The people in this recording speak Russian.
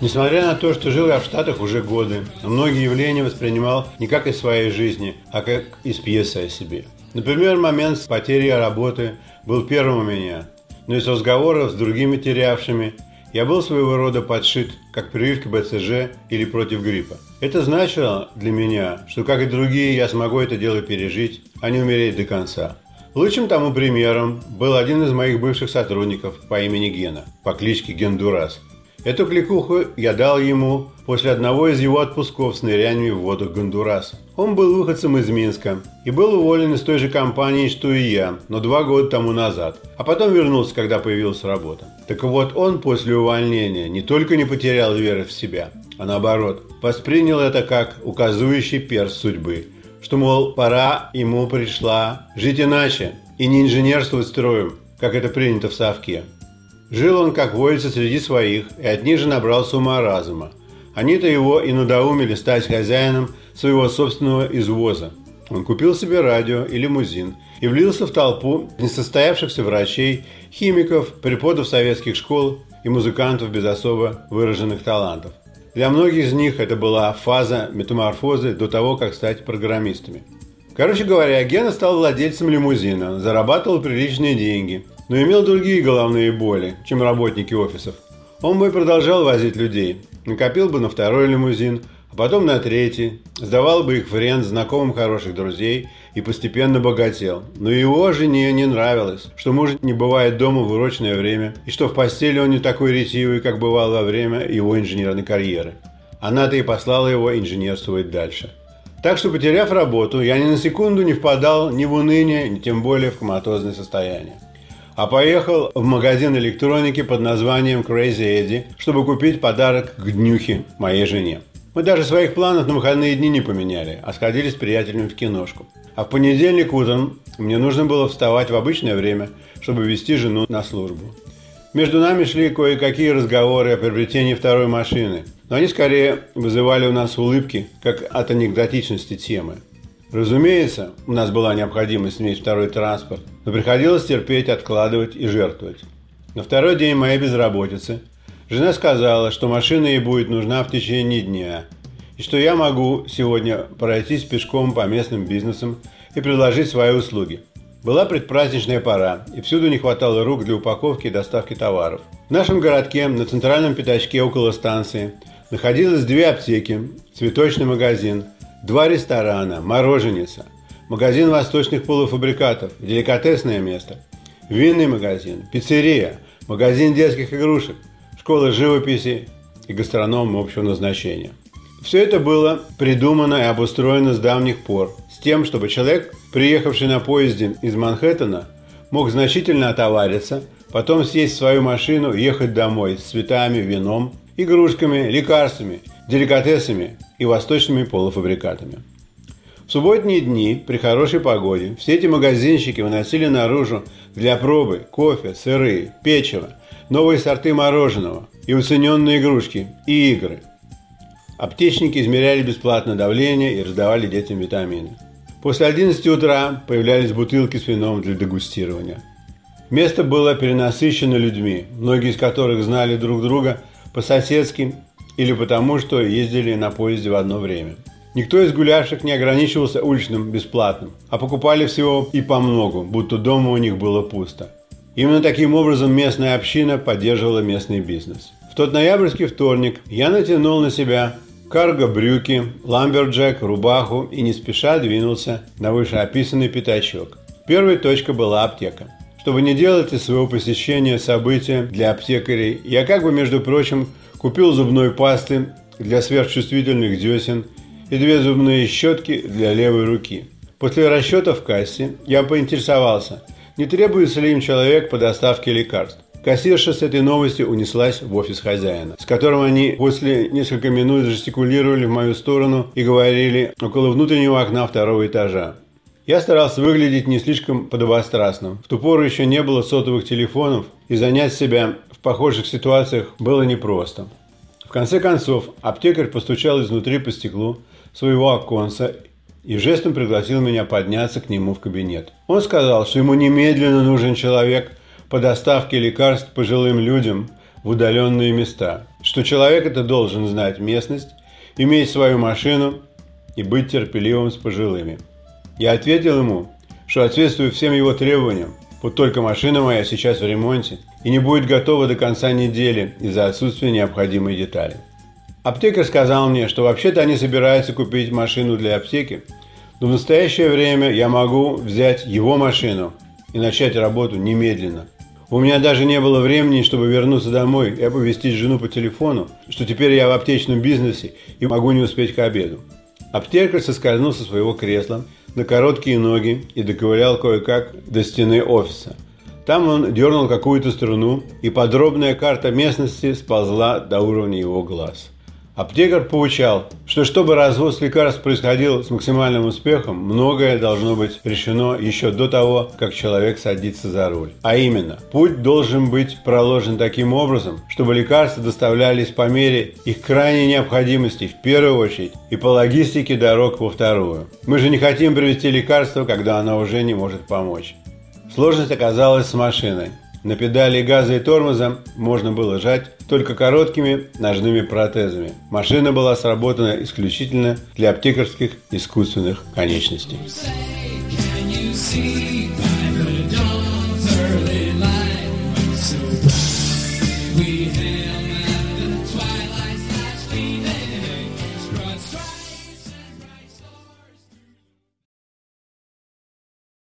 Несмотря на то, что жил я в Штатах уже годы, многие явления воспринимал не как из своей жизни, а как из пьесы о себе. Например, момент с потерей работы был первым у меня, но из разговоров с другими терявшими я был своего рода подшит, как прививка БЦЖ или против гриппа. Это значило для меня, что, как и другие, я смогу это дело пережить, а не умереть до конца. Лучшим тому примером был один из моих бывших сотрудников по имени Гена, по кличке Гендурас. Эту кликуху я дал ему после одного из его отпусков с ныряниями в воду Гондураса. Он был выходцем из Минска и был уволен из той же компании, что и я, но два года тому назад, а потом вернулся, когда появилась работа. Так вот, он после увольнения не только не потерял веры в себя, а наоборот, воспринял это как указывающий перст судьбы, что, мол, пора ему пришла жить иначе и не инженерствовать строем, как это принято в Совке. Жил он, как водится, среди своих, и от них же набрался ума разума. Они-то его и надоумили стать хозяином своего собственного извоза. Он купил себе радио и лимузин и влился в толпу несостоявшихся врачей, химиков, преподов советских школ и музыкантов без особо выраженных талантов. Для многих из них это была фаза метаморфозы до того, как стать программистами. Короче говоря, Гена стал владельцем лимузина, зарабатывал приличные деньги, но имел другие головные боли, чем работники офисов. Он бы продолжал возить людей, накопил бы на второй лимузин, а потом на третий, сдавал бы их в рент знакомым хороших друзей и постепенно богател. Но его жене не нравилось, что муж не бывает дома в урочное время и что в постели он не такой ретивый, как бывал во время его инженерной карьеры. Она-то и послала его инженерствовать дальше. Так что, потеряв работу, я ни на секунду не впадал ни в уныние, ни тем более в коматозное состояние а поехал в магазин электроники под названием Crazy Eddie, чтобы купить подарок к днюхе моей жене. Мы даже своих планов на выходные дни не поменяли, а сходили с приятелями в киношку. А в понедельник утром мне нужно было вставать в обычное время, чтобы вести жену на службу. Между нами шли кое-какие разговоры о приобретении второй машины, но они скорее вызывали у нас улыбки, как от анекдотичности темы. Разумеется, у нас была необходимость иметь второй транспорт, но приходилось терпеть, откладывать и жертвовать. На второй день моей безработицы жена сказала, что машина ей будет нужна в течение дня, и что я могу сегодня пройтись пешком по местным бизнесам и предложить свои услуги. Была предпраздничная пора, и всюду не хватало рук для упаковки и доставки товаров. В нашем городке, на центральном пятачке около станции, находилось две аптеки, цветочный магазин – Два ресторана, мороженица, магазин восточных полуфабрикатов, деликатесное место, винный магазин, пиццерия, магазин детских игрушек, школа живописи и гастроном общего назначения. Все это было придумано и обустроено с давних пор, с тем, чтобы человек, приехавший на поезде из Манхэттена, мог значительно отовариться, потом сесть в свою машину и ехать домой с цветами, вином, игрушками, лекарствами, деликатесами и восточными полуфабрикатами. В субботние дни, при хорошей погоде, все эти магазинщики выносили наружу для пробы кофе, сыры, печиво, новые сорты мороженого и уцененные игрушки и игры. Аптечники измеряли бесплатно давление и раздавали детям витамины. После 11 утра появлялись бутылки с вином для дегустирования. Место было перенасыщено людьми, многие из которых знали друг друга по-соседски или потому, что ездили на поезде в одно время. Никто из гулявших не ограничивался уличным бесплатным, а покупали всего и по многу, будто дома у них было пусто. Именно таким образом местная община поддерживала местный бизнес. В тот ноябрьский вторник я натянул на себя карго-брюки, lumberjack, рубаху и не спеша двинулся на вышеописанный пятачок. Первой точкой была аптека. Чтобы не делать из своего посещения события для аптекарей, я как бы, между прочим, Купил зубной пасты для сверхчувствительных десен и две зубные щетки для левой руки. После расчета в кассе я поинтересовался, не требуется ли им человек по доставке лекарств. Кассирша с этой новостью унеслась в офис хозяина, с которым они после нескольких минут жестикулировали в мою сторону и говорили около внутреннего окна второго этажа. Я старался выглядеть не слишком подобострастным. В ту пору еще не было сотовых телефонов, и занять себя в похожих ситуациях было непросто. В конце концов, аптекарь постучал изнутри по стеклу своего оконца и жестом пригласил меня подняться к нему в кабинет. Он сказал, что ему немедленно нужен человек по доставке лекарств пожилым людям в удаленные места, что человек это должен знать местность, иметь свою машину и быть терпеливым с пожилыми. Я ответил ему, что ответствую всем его требованиям, вот только машина моя сейчас в ремонте и не будет готова до конца недели из-за отсутствия необходимой детали. Аптекарь сказал мне, что вообще-то они собираются купить машину для аптеки, но в настоящее время я могу взять его машину и начать работу немедленно. У меня даже не было времени, чтобы вернуться домой и оповестить жену по телефону, что теперь я в аптечном бизнесе и могу не успеть к обеду. Аптекарь соскользнул со своего кресла на короткие ноги и доковылял кое-как до стены офиса. Там он дернул какую-то струну, и подробная карта местности сползла до уровня его глаз. Аптекарь поучал, что чтобы развоз лекарств происходил с максимальным успехом, многое должно быть решено еще до того, как человек садится за руль. А именно, путь должен быть проложен таким образом, чтобы лекарства доставлялись по мере их крайней необходимости в первую очередь и по логистике дорог во вторую. Мы же не хотим привезти лекарство, когда оно уже не может помочь. Сложность оказалась с машиной. На педали газа и тормоза можно было жать только короткими ножными протезами. Машина была сработана исключительно для аптекарских искусственных конечностей.